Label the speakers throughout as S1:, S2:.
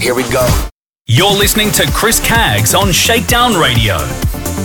S1: Here we go.
S2: You're listening to Chris Caggs on Shakedown Radio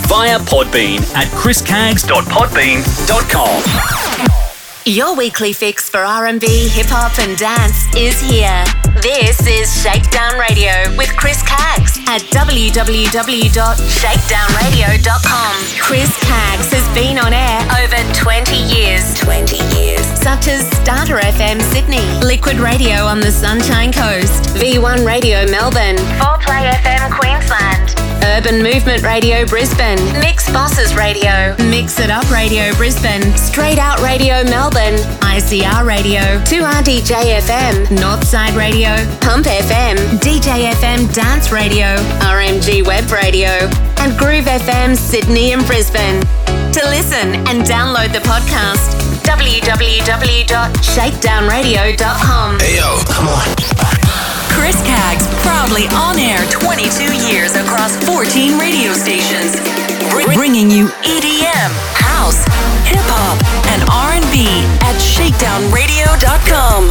S2: via Podbean at chriscaggs.podbean.com.
S3: Your weekly fix for R&B, hip hop and dance is here. This is Shakedown Radio with Chris Caggs at www.shakedownradio.com. Chris Caggs has been on air over 20 years. 20 years. Such as Starter FM Sydney, Liquid Radio on the Sunshine Coast, V1 Radio Melbourne, 4Play FM Queensland, Urban Movement Radio Brisbane, Mixxbosses Radio, Mix It Up Radio Brisbane, Straight Out Radio Melbourne, ICR Radio, 2RDJ FM, Northside Radio, Pump FM, DJ FM Dance Radio, RMG Web Radio, and Groove FM Sydney and Brisbane. To listen and download the podcast, www.shakedownradio.com.
S1: Hey yo, come on.
S4: Chris Caggs, proudly on air 22 years across 14 radio stations, bringing you EDM, house, hip hop, and R&B at shakedownradio.com.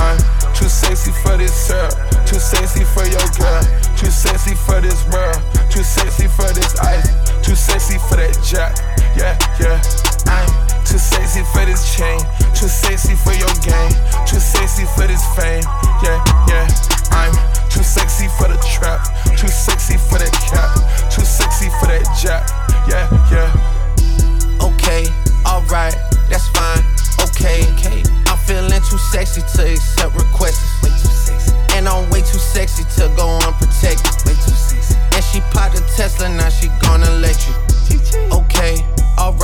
S5: I'm too sexy for this syrup, too sexy for your girl, too sexy for this world, too sexy for this ice, too sexy for that jack. Yeah, yeah. I'm too sexy for this chain, too sexy for your game, too sexy for this fame. Yeah, yeah. I'm too sexy for the trap, too sexy for that cap, too sexy for that jack. Yeah, yeah.
S6: Okay, alright, that's fine. Okay, okay. I'm feeling too sexy to accept requests. Way too sexy. And I'm way too sexy to go unprotected. Way too sexy. And she popped a Tesla, now she gonna let you. Okay, alright,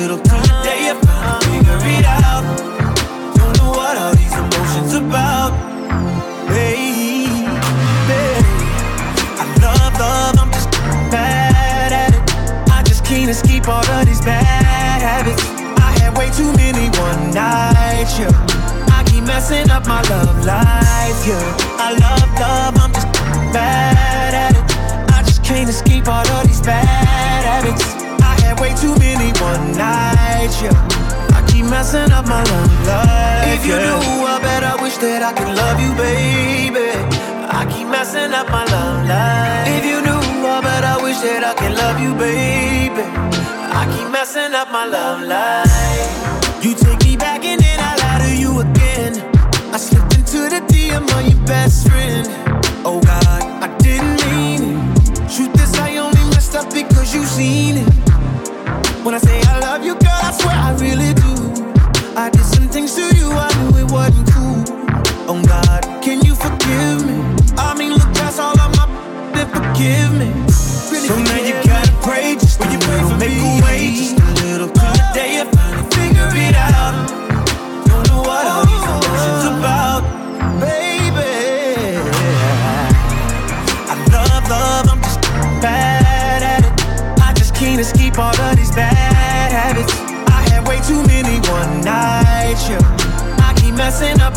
S6: little.
S5: The
S7: day you finally figure it out. Don't know what all these emotions about. Baby, I love love, I'm just bad at it. I just can't escape all of these bad habits. I had way too many one nights, yeah. I keep messing up my love life, yeah. I love love, I'm just bad at it. I just can't escape all of these bad habits. Way too many one nights, yeah. I keep messing up my love life. If you yeah. knew, I bet I wish that I could love you, baby. I keep messing up my love life. If you knew, I bet I wish that I could love you, baby. I keep messing up my love life. You take me back and then I lie to you again. I slipped into the DM of your best friend. Oh God, I didn't mean it. Truth is, I only messed up because you seen it. When I say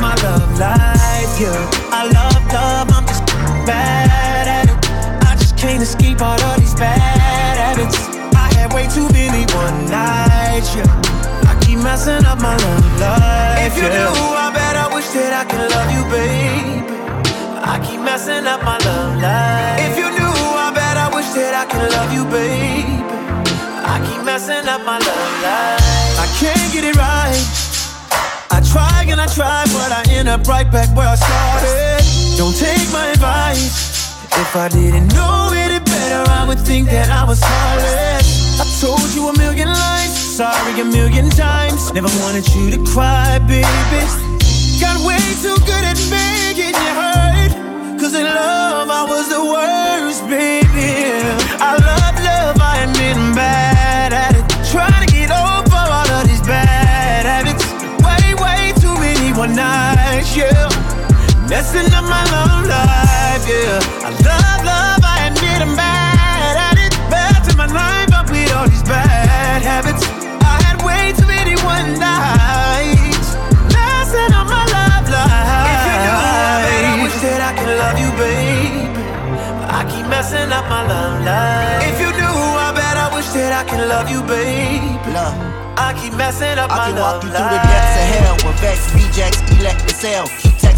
S7: my love life, yeah. I love love, I'm just bad at it. I just can't escape all of these bad habits. I had way too many one nights, yeah. I keep messing up my love life. If you yeah. knew, I bet I wish that I could love you, baby. I keep messing up my love life. If you knew, I bet I wish that I could love you, baby. I keep messing up my love life. I can't get it right. And I try, but I end up right back where I started. Don't take my advice. If I didn't know any better, I would think that I was heartless. I told you a million lies, sorry a million times. Never wanted you to cry, baby. Got way too good at making you hurt. Cause in love, I was the worst, baby. Messing up my love life, yeah. I love, love, I admit I'm bad at it. Bad to my life, up with all these bad habits. I had way too many one nights. Messing up my love life. If you knew, I wish that I could love you, baby. I keep messing up my love life. If you knew, I bet I wish that I could love you, baby. Love. I keep messing up I my love life. I can walk you through the depths of hell with vex, rejects, elect the cell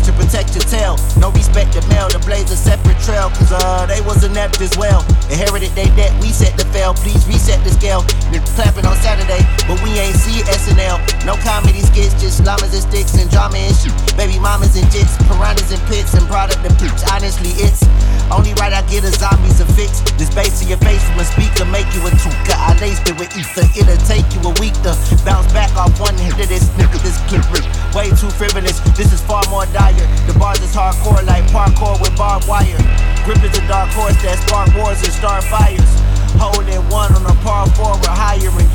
S7: to protect your tail. No respect to mail, the blaze a separate trail, cause uh, they was inept as well. Inherited they debt, we set the fail, please reset the scale. Been clapping on Saturday, but we ain't see SNL. No comedy skits, just llamas and sticks and drama and shit. Baby mamas and jits, piranhas and pits and product and poops. Honestly, it's only right I get a zombie's a fix. This bass in your face from a speaker make you a tuka. I laced it with ether, it'll take you a week to bounce back off one hit of this nigga, this clip Way too frivolous, this is far more dire. The bars is hardcore like parkour with barbed wire. Grip is a dark horse that spark wars and start fires. Holding one on a par four, we're hiring your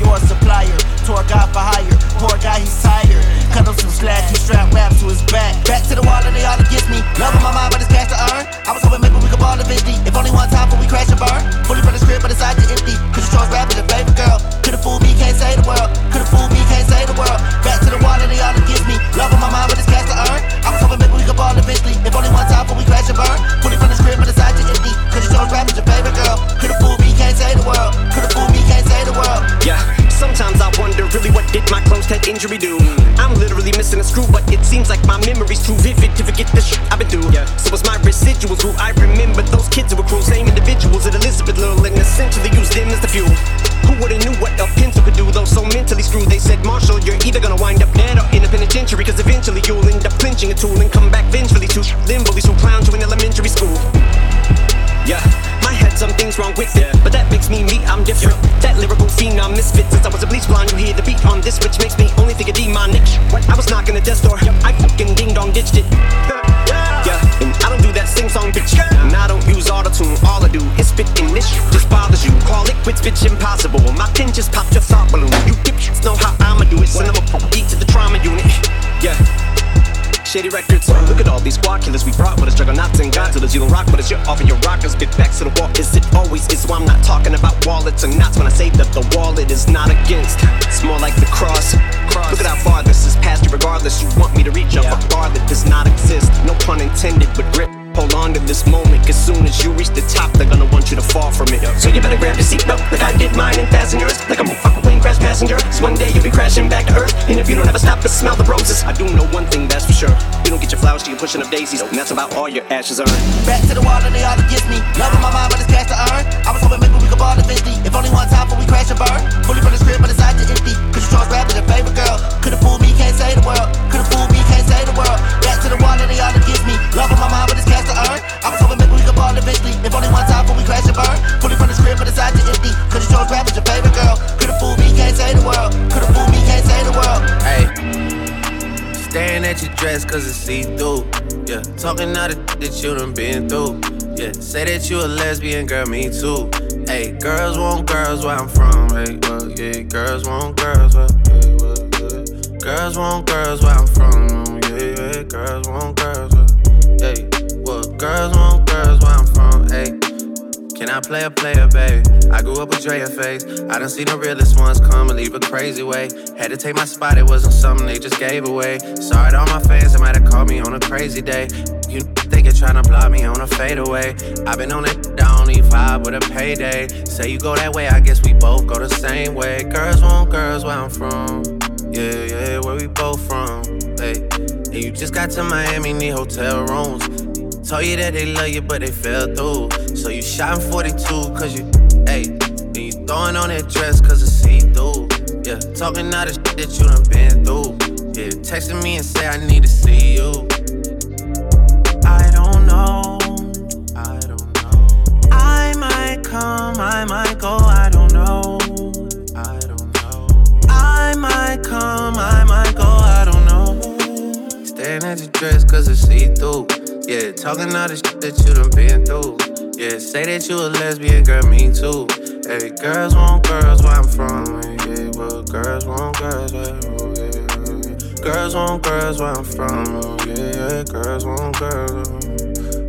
S8: flowers till you're pushing up daisies, and that's about all your ashes earn.
S9: Back to the wall and they all against me. Love in my mind, but it's cash to earn. I was hoping maybe we could ball eventually. If only one time before we crash and burn. Fully from the script, but it's out to empty. Cause you chose rap as your favorite girl. Could've fooled me, can't say the world. Could've fooled me, can't say the world. Back to the wall and they all against me. Love in my mind, but it's cash to earn. I was hoping maybe we could ball eventually. If only one time before we crash and burn. Fully from the script, but it's out to empty. Cause you chose rap as your favorite girl. Could've fooled me, can't say the world. Could've fooled me, can't say the world.
S5: Hey. Staring at your dress cause it's see through. Yeah, talking all the that you done been through. Yeah, say that you a lesbian, girl, me too. Hey, girls want girls where I'm from. Hey, well, yeah, girls want girls where, yeah, well, yeah. Girls want girls where I'm from. Yeah, yeah, girls want girls where, hey, well, girls want girls where. Can I play a player, babe? I grew up with Drea face. I done seen the realest ones come and leave a crazy way. Had to take my spot, it wasn't something they just gave away. Sorry to all my fans, they might have called me on a crazy day. You think you're trying to block me on a fadeaway. I've been on it, I only vibe with a payday. Say you go that way, I guess we both go the same way. Girls want girls where I'm from. Yeah, yeah, where we both from. Hey, and you just got to Miami, need hotel rooms. Told you that they love you, but they fell through. So you shot in 42, cause you, hey, and you throwing on that dress, cause it's see through. Yeah, talking all the shit that you done been through. Yeah, texting me and say I need to see you. I don't know, I don't know. I might come, I might go, I don't know. I don't know. I might come, I might go, I don't know. Staring at your dress, cause it's see through. Yeah, talking all the shit that you done been through. Yeah, say that you a lesbian, girl, me too. Hey, girls want girls where I'm from. Yeah, well, girls want girls where oh, yeah, yeah. Girls want girls where I'm from. Yeah, yeah, girls want girls.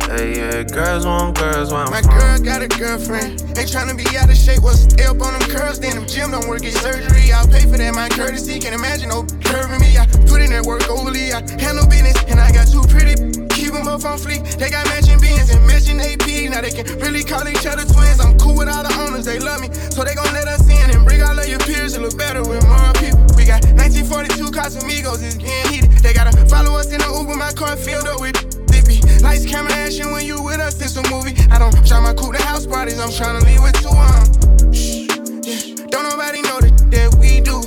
S5: Hey, yeah, girls want girls where I'm from
S10: My
S5: from.
S10: girl got a girlfriend. Ain't tryna be out of shape. What's the up on them curls? Then them gym don't work, get surgery. I'll pay for that, my courtesy. Can't imagine no curving me. I put in that work overly. I handle business, and I got two pretty. Them both on fleek. They got matching beans and matching AP. Now they can really call each other twins. I'm cool with all the owners, they love me. So they gon' let us in and bring all of your peers. It look better with more people. We got 1942 Casamigos, it's getting heated. They gotta follow us in the Uber, my car filled up with Dippy. Lights, camera, action when you with us, it's a movie. I don't try my cool to house parties, I'm tryna leave with two um. Shh, yeah. Don't nobody know the that we do.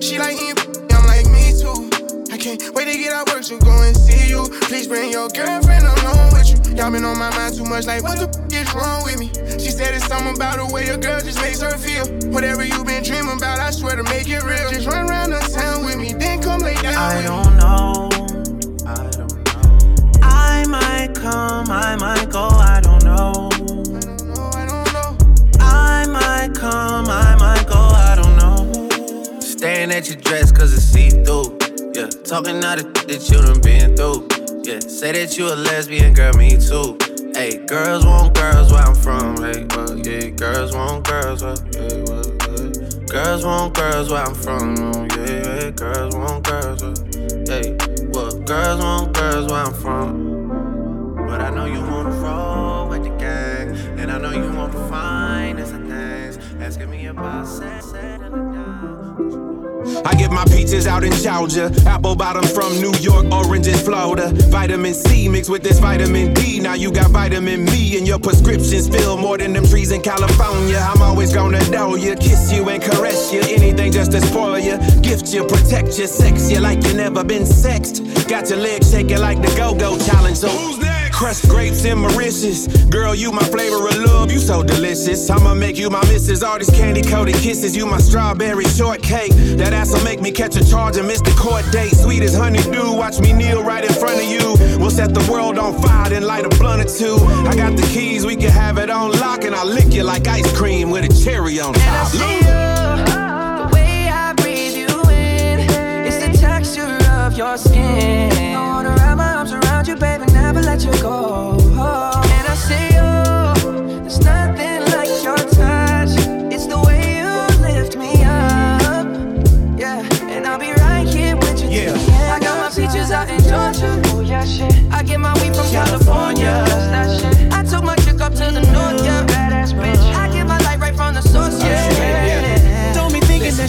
S10: She like can't wait to get out work to go and see you. Please bring your girlfriend along with you. Y'all been on my mind too much, like what the f- is wrong with me? She said it's something about the way a girl just makes her feel. Whatever you been dreaming about, I swear to make it real. Just run around the town with me, then come lay down
S5: I
S10: with me.
S5: don't know. I don't know. I might come, I might go, I don't know.
S10: I don't know, I don't know.
S5: I might come, I might go, I don't know. Staring at your dress cause it's see through. Yeah, talking all the shit that you done been through. Yeah, say that you a lesbian, girl, me too. Hey, girls want girls where I'm from. Hey, well, yeah, girls want girls where, yeah, well, yeah. Girls want girls where I'm from. Oh, yeah, yeah, girls want girls where, hey, well, girls want girls where I'm from. But I know you wanna roll with the gang, and I know you the finest of things. Asking me about sex, down.
S11: I get my peaches out in Georgia, apple bottom from New York, oranges Florida. Vitamin C mixed with this vitamin D. Now you got vitamin me, and your prescriptions fill more than them trees in California. I'm always gonna know you, kiss you and caress you. Anything just to spoil you, gift you, protect you, sex you like you never been sexed. Got your legs shaking like the Go-Go Challenge. So who's next? Crushed grapes and Mauritius. Girl, you my flavor of love, you so delicious. I'ma make you my missus. All these candy coated kisses, you my strawberry shortcake. That ass'll make me catch a charge and miss the court date. Sweet as honeydew, watch me kneel right in front of you. We'll set the world on fire, then light a blunt or two. I got the keys, we can have it on lock, and I'll lick you like ice cream with a cherry on top.
S12: And I you, the way I breathe you in, it's the texture of your skin. I wanna wrap my arms around you, baby never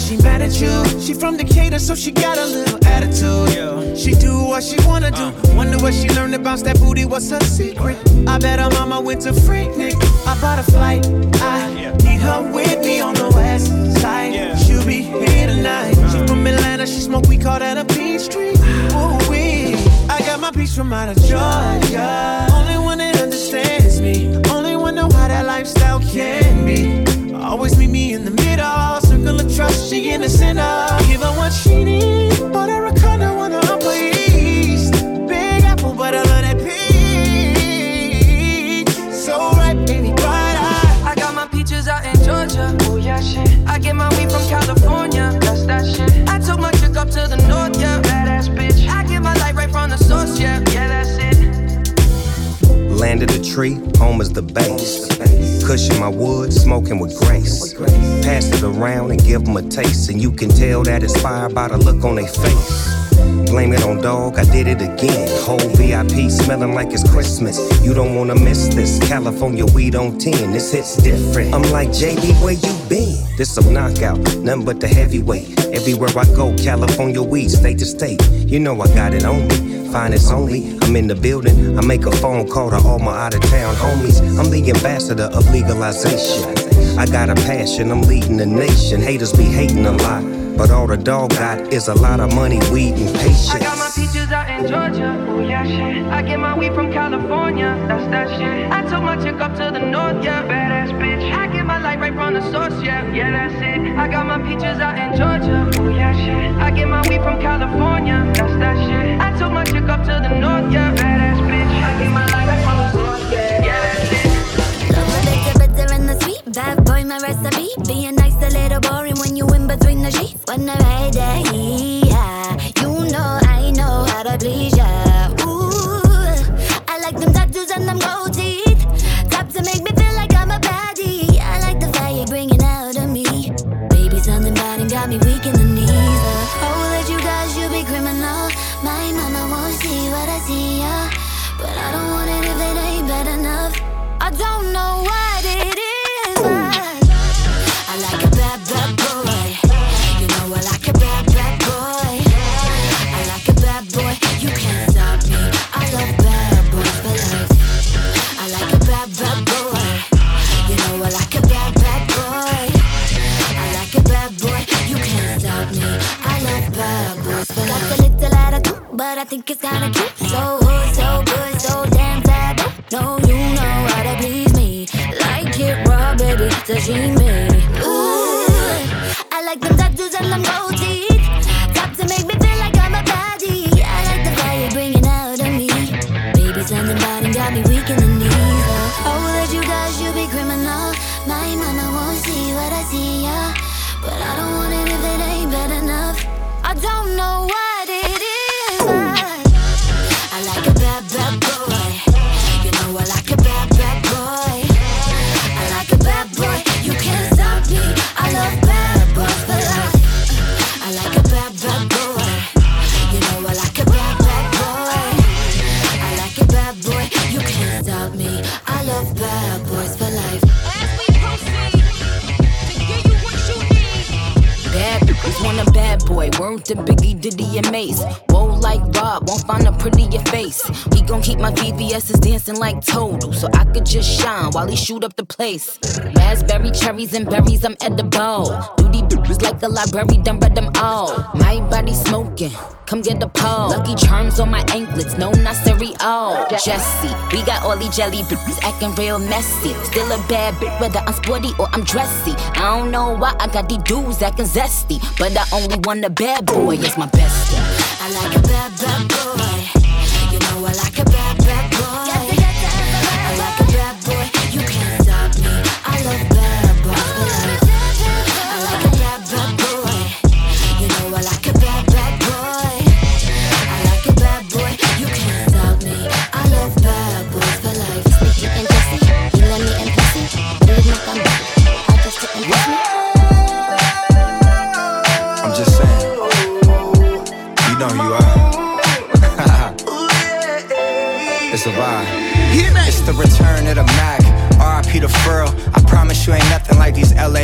S13: she mad at you. She from Decatur, so she got a little attitude. Yeah. She do what she wanna do. Uh. Wonder what she learned bounce that booty. What's her secret? I bet her mama went to Freaknik. I bought a flight. I need her with me on the west side. She'll be here tonight. She uh. from Atlanta. She smoke. We call that a peach tree. Ooh wee. I got my peach from out of Georgia. Only one that understands me. Only one know how that lifestyle can be. Always meet me in the middle. Circle of trust. She in the center. Give her what she needs. But her a condo on the upper east. Big apple, but I love that peach. So right, baby, bright eye.
S12: I got my peaches out in Georgia. Oh yeah, shit. I get my weed from California. That's that shit. I took my chick up to the north, yeah. Badass bitch. I get my light right from the source, yeah. Yeah, that's it.
S14: Land of the tree, home is the base. Cushion my wood, smoking with grace. Pass it around and give them a taste, and you can tell that it's fire by the look on their face. Blame it on dog, I did it again. Whole VIP smelling like it's Christmas. You don't wanna miss this. California weed on 10, this hits different. I'm like, JB, where you been? This a knockout, nothing but the heavyweight. Everywhere I go, California weed, state to state. You know I got it on me. Finest only, I'm in the building. I make a phone call to all my out of town homies. I'm the ambassador of legalization. I got a passion, I'm leading the nation. Haters be hating a lot. But all the dog got is a lot of money, weed, and patience.
S12: I got my peaches out in Georgia. Oh yeah, shit. I get my weed from California. That's that shit. I took my chick up to the north, yeah. Badass bitch. I get my light right from the source, yeah. Yeah, that's it. I got my peaches out in Georgia. Oh yeah, shit. I get my weed from California. That's that shit. I took my chick up to the north, yeah. Badass bitch. I get my light right from
S15: Bad boy, my recipe. Being nice, a little boring when you in between the sheets. I ride that yeah, you know I know how to please ya. Think it's kinda cute. So hood, so good, so damn taboo. No, you know how to please me. Like it raw, baby, sashimi. Like
S16: Total, so I could just shine while he shoot up the place. Raspberry, cherries, and berries, I'm edible. Duty bitches like a library, done read them all. My body smoking. Come get the pole. Lucky charms on my anklets, no, not cereal. Jesse, we got all these jelly bitches acting real messy. Still a bad bitch, whether I'm sporty or I'm dressy. I don't know why I got these dudes acting zesty, but I only want a bad boy, it's my bestie.
S15: I like a bad, bad boy. You know I like a bad,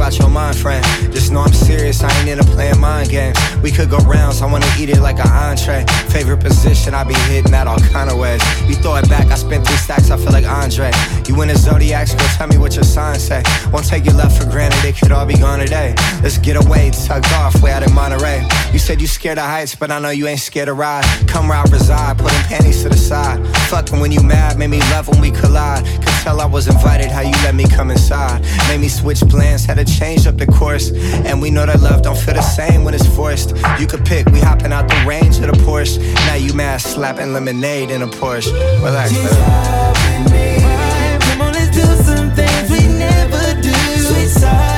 S17: Out your mind, friend. Know I'm serious, I ain't into playing mind games. We could go rounds, I wanna eat it like an entree. Favorite position, I be hitting that all kind of ways. You throw it back, I spent three stacks, I feel like Andre. You in the Zodiacs, girl, tell me what your sign say. Won't take your love for granted, it could all be gone today. Let's get away, tucked off, way out in Monterey. You said you scared of heights, but I know you ain't scared to ride. Come where I reside, put them panties to the side. Fucking when you mad, made me love when we collide. Could tell I was invited, how you let me come inside. Made me switch plans, had to change up the course. And we know that love don't feel the same when it's forced. You could pick, we hopping out the range of the Porsche. Now you mad, slapping lemonade in a Porsche. Relax, man.
S7: Come on, let's do some things we never do. Switch sides,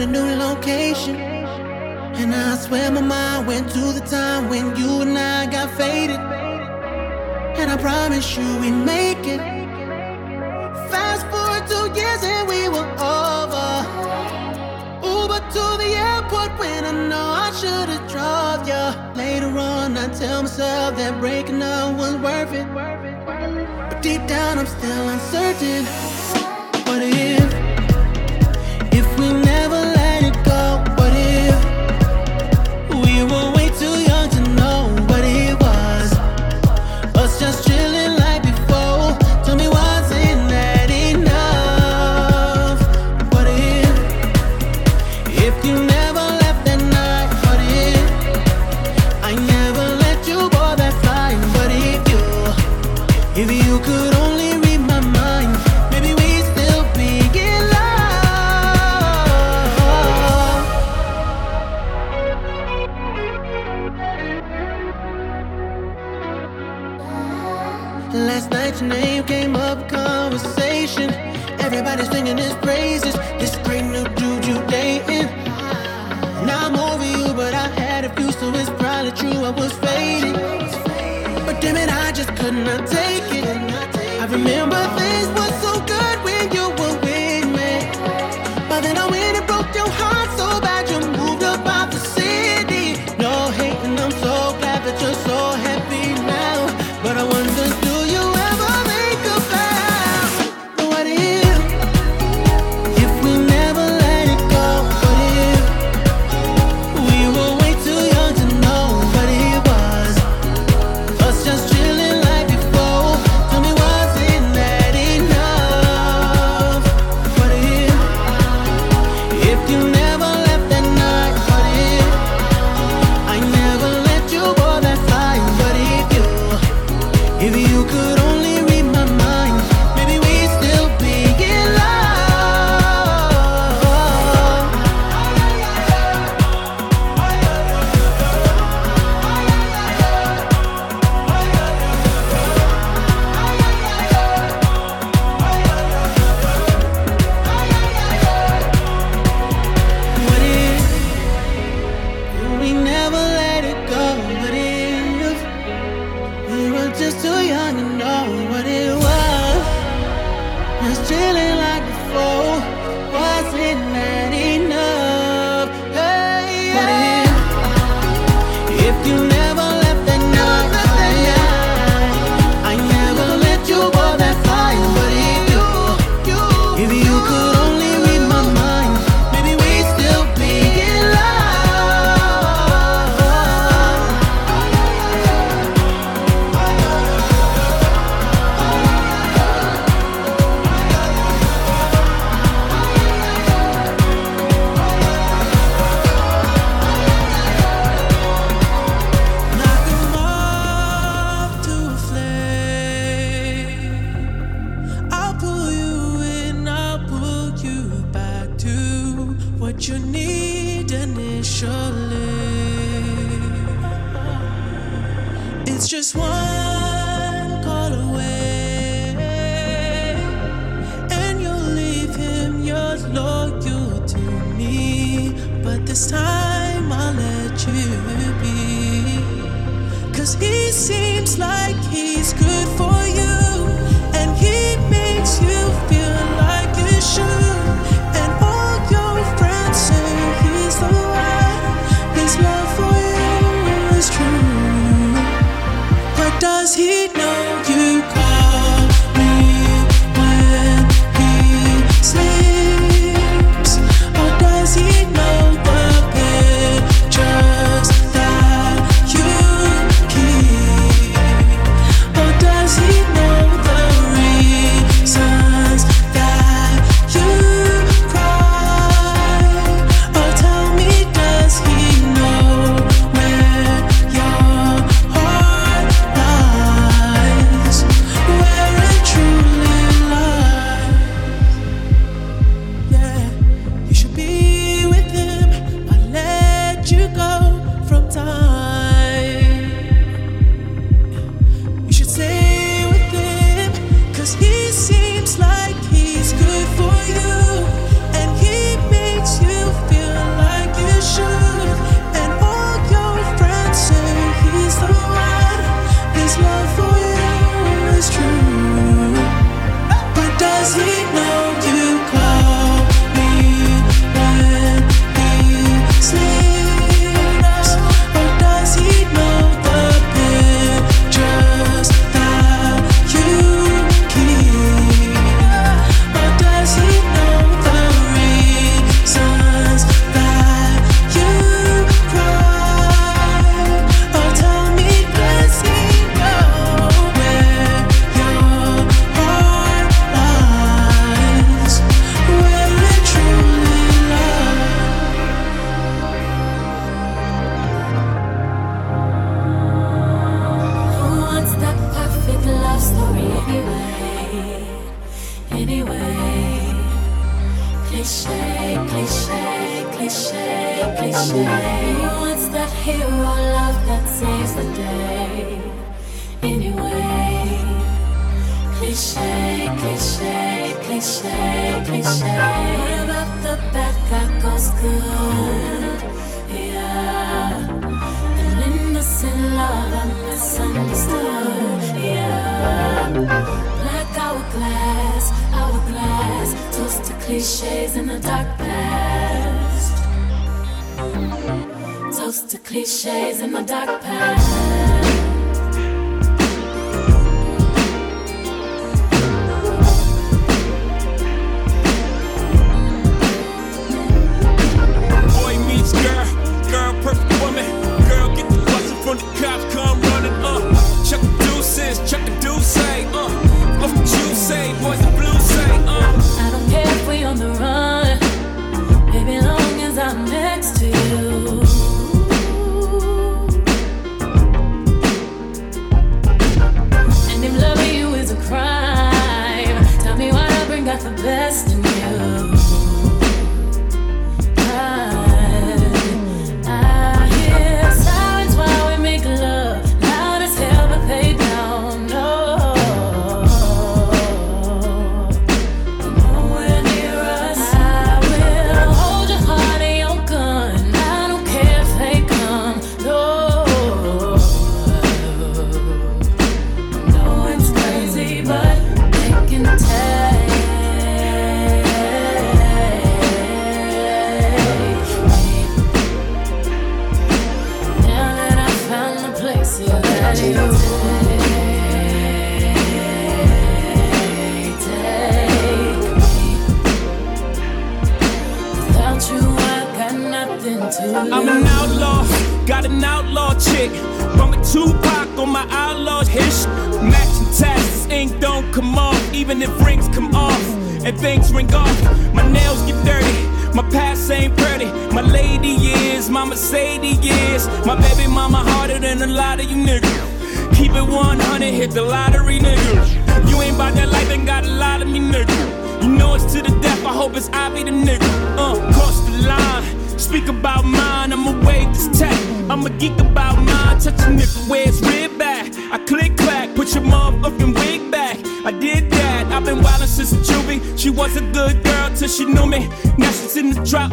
S7: a
S13: new location. And I swear my mind went to the time when you and I got faded. And I promise you we'd make it. Fast forward two years and we were over. Uber to the airport when I know I should've drove ya. Later on, I tell myself that breaking up was worth it. But deep down, I'm still uncertain. What if, if we never?
S18: this time I'll let you be. Cause he seems like he's good.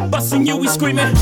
S7: Busting you, we screaming.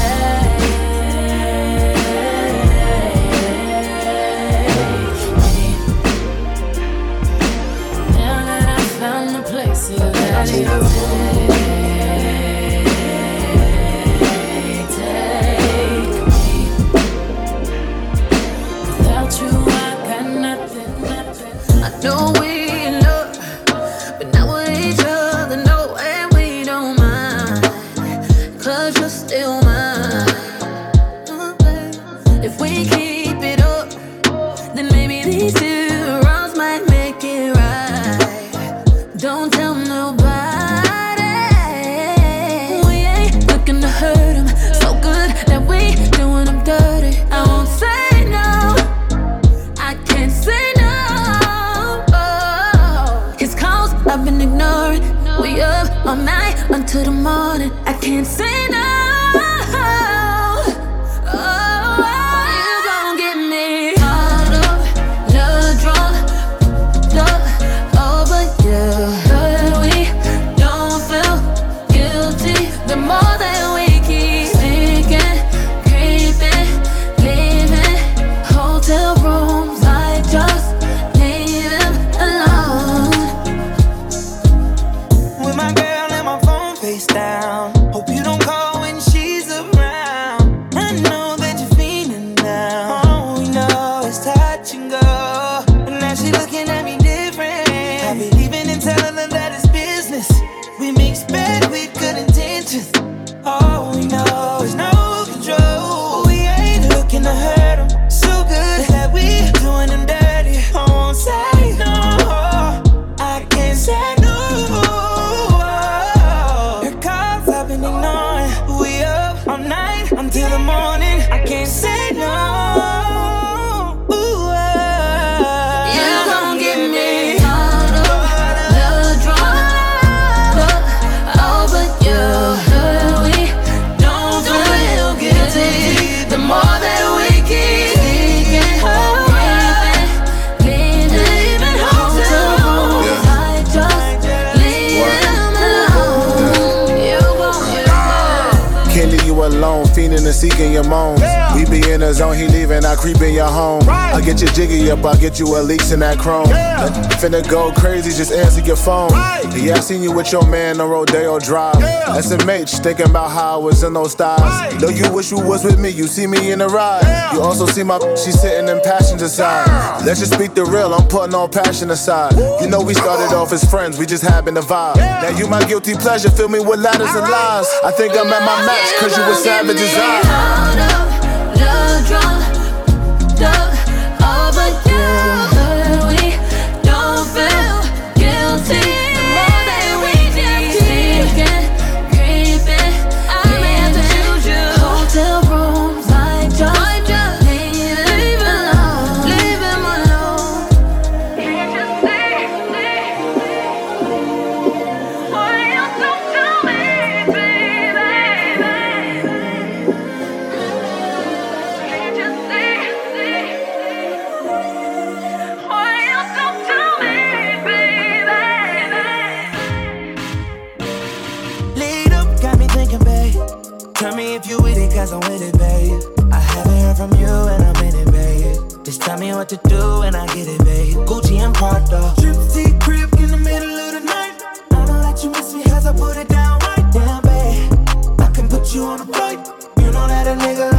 S19: We
S7: be
S20: in the zone, he leaving, I creep in your home. I get you jiggy up, I get you a leaks in that chrome. Yeah. Finna go crazy, just answer your phone. Yeah, I seen you with your man on Rodeo Drive. Yeah. SMH, thinking about how I was in those styles. Though you wish you was with me, you see me in the ride. You also see my she sitting in passenger side. Let's just speak the real, I'm putting all passion aside. You know we started off as friends, we just having to vibe. Now you my guilty pleasure, fill me with ladders and lies. I think I'm at my match, cause you were savage as I
S19: guilty what to do
S7: and I get it, babe. Gucci and Prada. Trip to crib in the middle of the night. I know that you miss me cause I put it down right down, babe. I can put you on a flight. You know that a nigga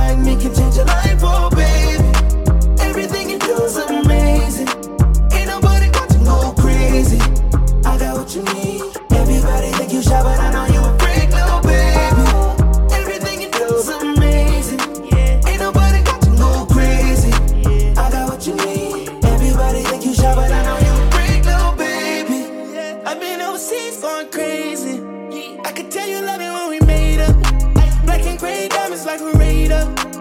S7: I could tell you love it when we made up. Black and gray diamonds like a radar.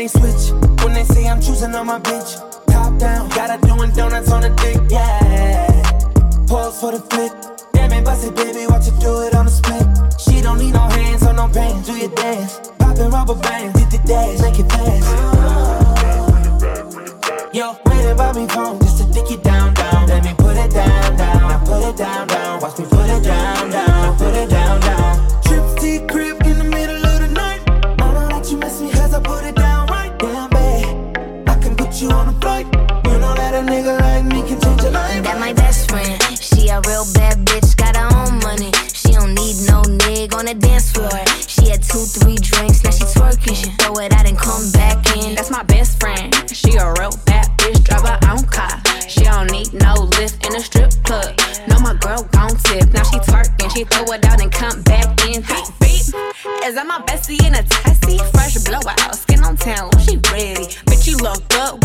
S7: They switch. When they say I'm choosing on my bitch, top down, got her doing donuts on the dick, yeah. Pause for the flick. damn it, bust it, baby, watch her do it on the split. She don't need no hands or no pain, do your dance. Poppin' rubber bands, hit the dash, make it fast. Yo, waiting by me phone just to dick it down, down. Let me put it down, down. Now put it down,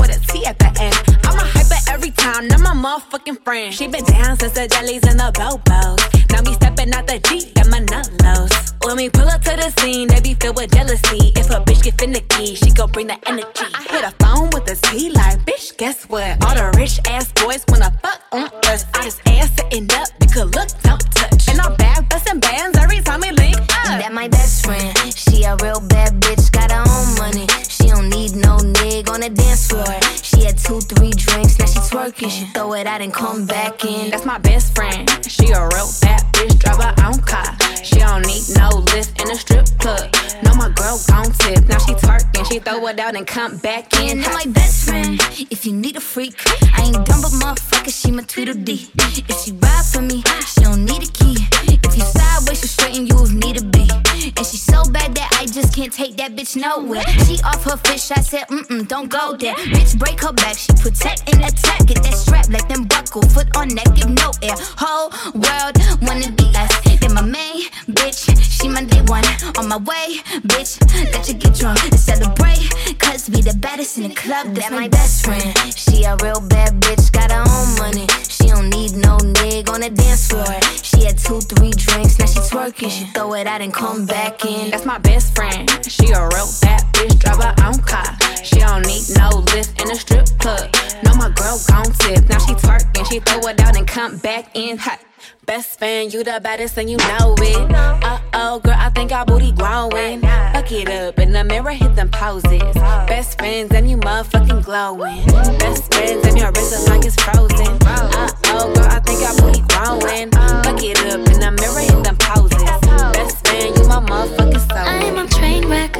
S21: with a T at the end. I'm a hyper every time, now my motherfucking friend. She been down since the jellies and the bobos. Now me stepping out the Jeep, got my nut. When we pull up to the scene, they be filled with jealousy. If a bitch get finicky, she gon' bring the energy. I hit a phone with a Z like, bitch, guess what? All the rich ass boys wanna fuck on us. I just ass sitting up, you could look, don't touch. And I'm back busting bands every time we link up.
S15: That my best friend. Two, three drinks, now she twerking. She mm. throw it out and come back in.
S21: That's my best friend. She a real bad bitch, drive her own car. She don't need no lift in a strip club. No, my girl gon' tip. Now she twerking, she throw it out and come back in.
S15: And my best friend, if you need a freak, I ain't dumb but motherfucker, she my Tweedledee. If she ride for me, she don't need a key. If you sideways, she straighten you if need to be. And she so bad that I just can't take that bitch nowhere. She off her fish, I said, mm mm, don't go there. Bitch, break her back, she protect and attack. Get that strap, let them buckle, foot on neck, give no air. Whole world wanna be us. Then my main bitch, she my day one. On my way, bitch, let you get drunk and celebrate. Cause we the baddest in the club, that's my best friend. She a real bad bitch, got her own money. She don't need no nigga on the dance floor. She had two, three drinks, now she twerking. She throw it out and come back in.
S21: That's my best friend. She a real bad bitch, drive her own car. She don't need no lift in a strip club. No, my girl gon' tip. Now she twerking, she throw it out and come back in hot. Best fan, you the baddest and you know it. Uh oh, girl, I think our booty growing. Fuck it up in the mirror, hit them poses. Best friends and you motherfucking glowing. Best friends and your wrist is like it's frozen. Uh oh, girl, I think our booty growing. Fuck it up in the mirror, hit them poses. Best friend, you my motherfucking
S22: train wreck.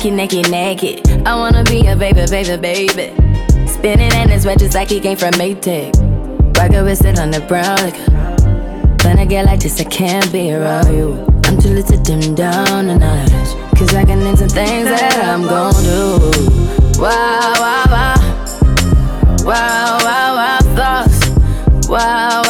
S21: Naked, naked, naked. I wanna be a baby, baby, baby. Spinning in his red just like he came from Maytag. Rocket with it on the brown like When I get like this, I can't be around you. I'm too little to dim down the night. Cause I can into things that I'm gon' do. Wow, wow, wow. Wow, wow, wow, thoughts. Wow, wow, wow.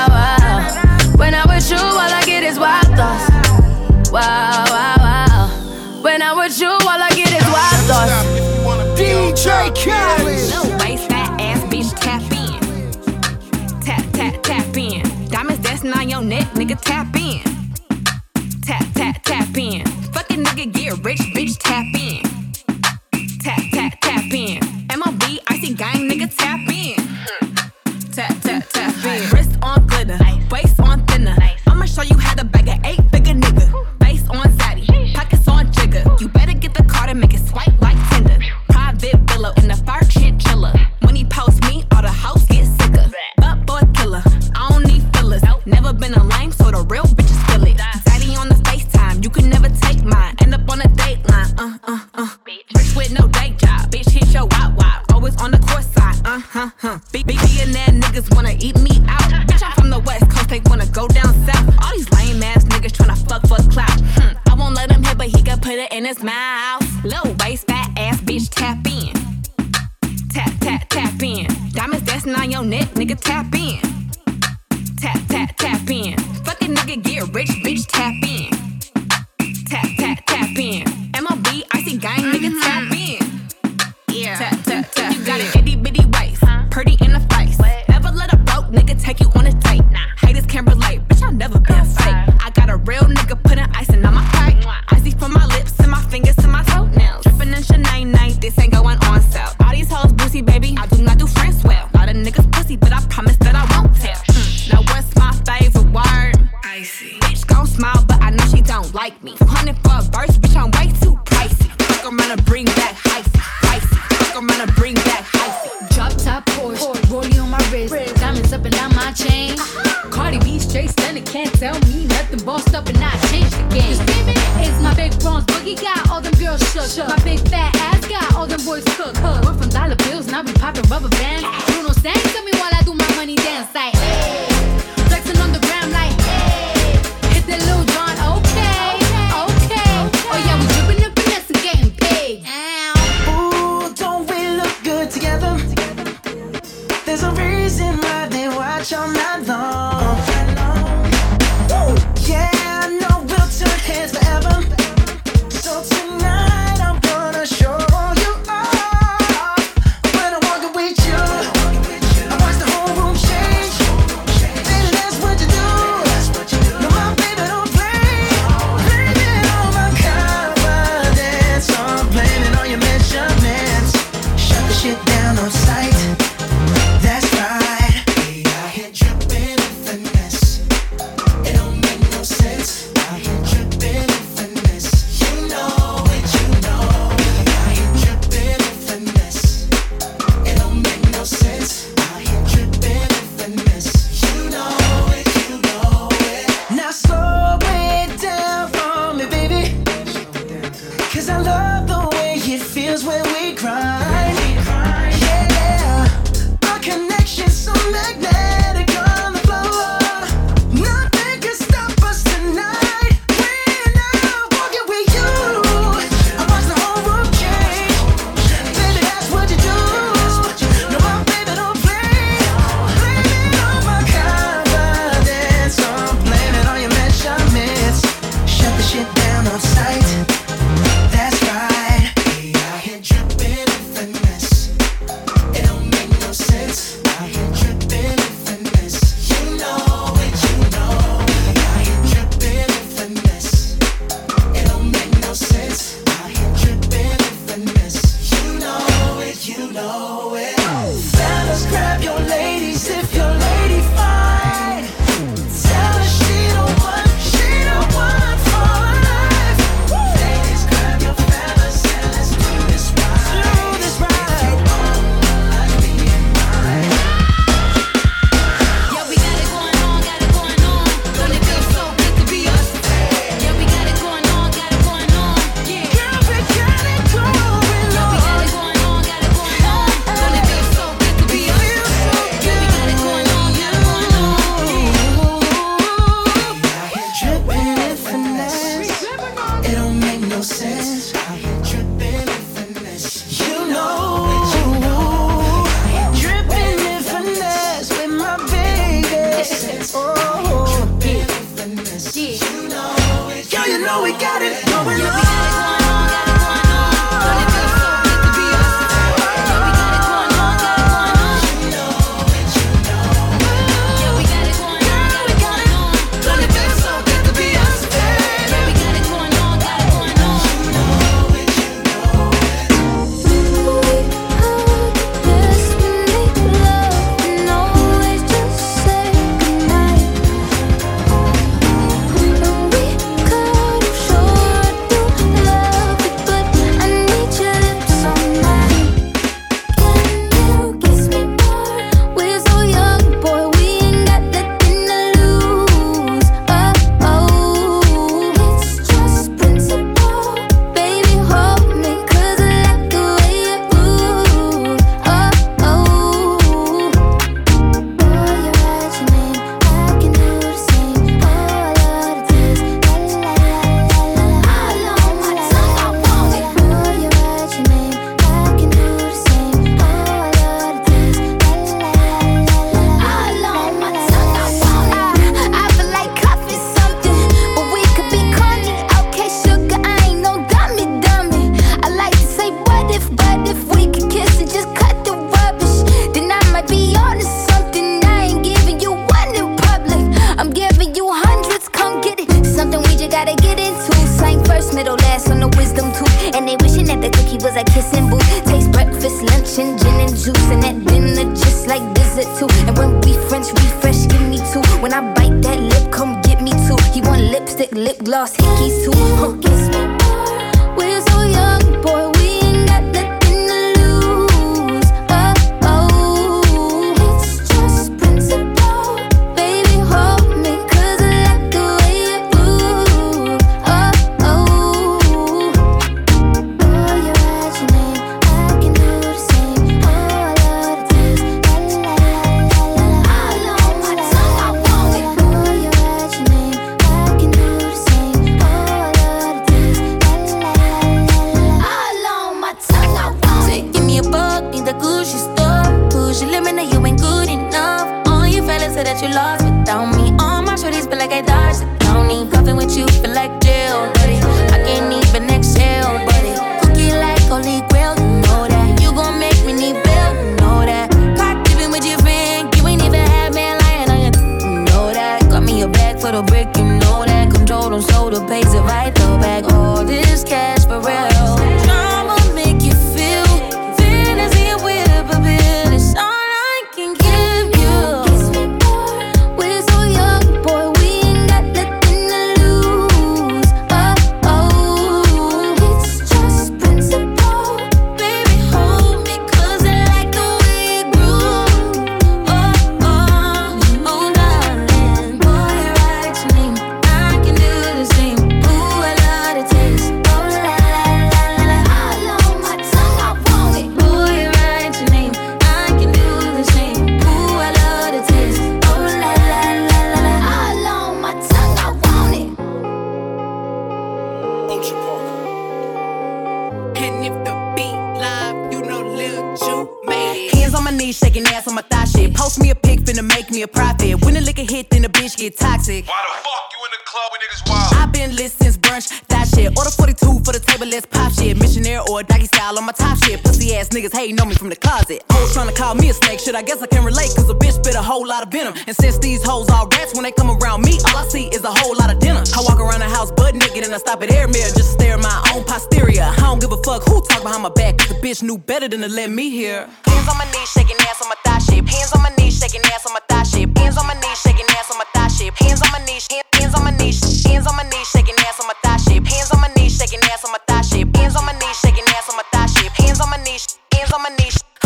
S23: Niggas
S24: hating on me from the closet. Hoes trying to call me a snake, shit. I guess I can relate, cause a bitch spit a whole lot of venom. And since these hoes all rats, when they come around me, all I see is a whole lot of dinner. I walk around the house butt naked and I stop at air mirror just to stare at my own posterior. I don't give a fuck who talk behind my back, cause the bitch knew better than to let me hear. Hands on my knees, shaking ass on my thigh shape. Hands on my knees, shaking ass on my thigh shape. Hands on my knees, shaking ass on my thigh shape. Hands on my knees, hands on my knees, hands on my knees, shaking ass on my thigh shape. Hands on my knees, shaking ass on my thigh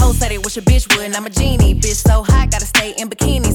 S24: Hoes said they wish a bitch would, and I'm a genie. Bitch so hot, gotta stay in bikinis.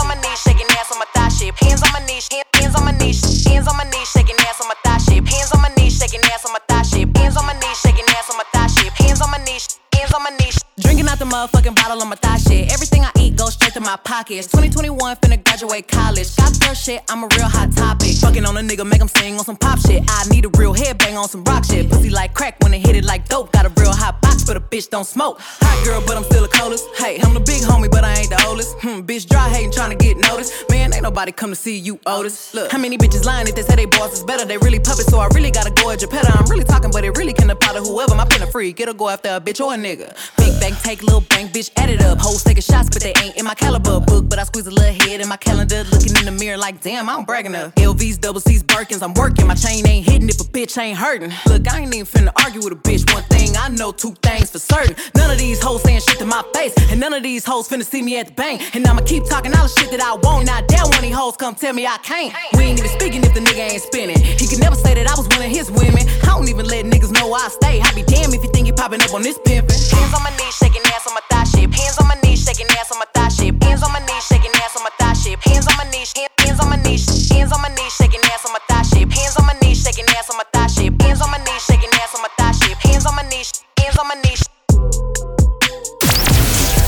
S24: motherfucking bottle on my thigh my pockets. 2021, finna graduate college. Got girl shit, I'm a real hot topic. Fucking on a nigga, make him sing on some pop shit. I need a real headbang on some rock shit. Pussy like crack when it hit it like dope. Got a real hot box, but a bitch don't smoke. Hot girl, but I'm still the coldest. Hey, I'm the big homie, but I ain't the oldest. Hmm, bitch dry hating, trying to get noticed. Man, ain't nobody come to see you, Otis. Look, how many bitches lying if they say they boss is better? They really puppets, so I really gotta go at Geppetto. I'm really talking, but it really can apply to whoever. My pen a freak, it'll go after a bitch or a nigga. Big bang, take little bang, bitch, add it up. Hoes taking shots, but they ain't in my caliber book. But I squeeze a little head in my calendar, looking in the mirror like, damn, I'm bragging up. LVs, double C's, Birkins, I'm working. My chain ain't hitting if a bitch ain't hurting. Look, I ain't even finna argue with a bitch. One thing I know, two things for certain. None of these hoes saying shit to my face, and none of these hoes finna see me at the bank. And I'ma keep talking all the shit that I want. Now, damn, one of these hoes come tell me I can't. We ain't even speaking if the nigga ain't spinning. He could never say that I was one of his women. I don't even let niggas know I stay. I be damn if you think you popping up on this pimpin'. Hands on my knees, shaking ass on my thigh shape. Hands on my knees, shaking ass on my thigh shape. Shaking ass on my thigh shape. Hands on my knees, hands on my knees, hands on my knees, shaking ass on my thigh shape. Hands on my knees, shaking ass on my thigh shape. Hands on my knees, shaking ass on my thigh shape. Hands on my knees, hands on my knees.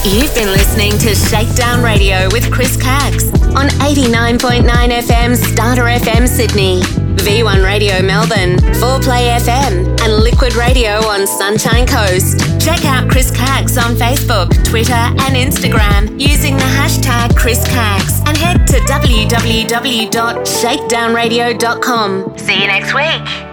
S3: You've been listening to Shakedown Radio with Chris Caggs on 89.9 FM Starter FM Sydney, V1 Radio Melbourne, 4Play FM, and Liquid Radio on Sunshine Coast. Check out Chris Caggs on Facebook, Twitter, and Instagram using the hashtag Chris Caggs and head to www.shakedownradio.com. See you next week.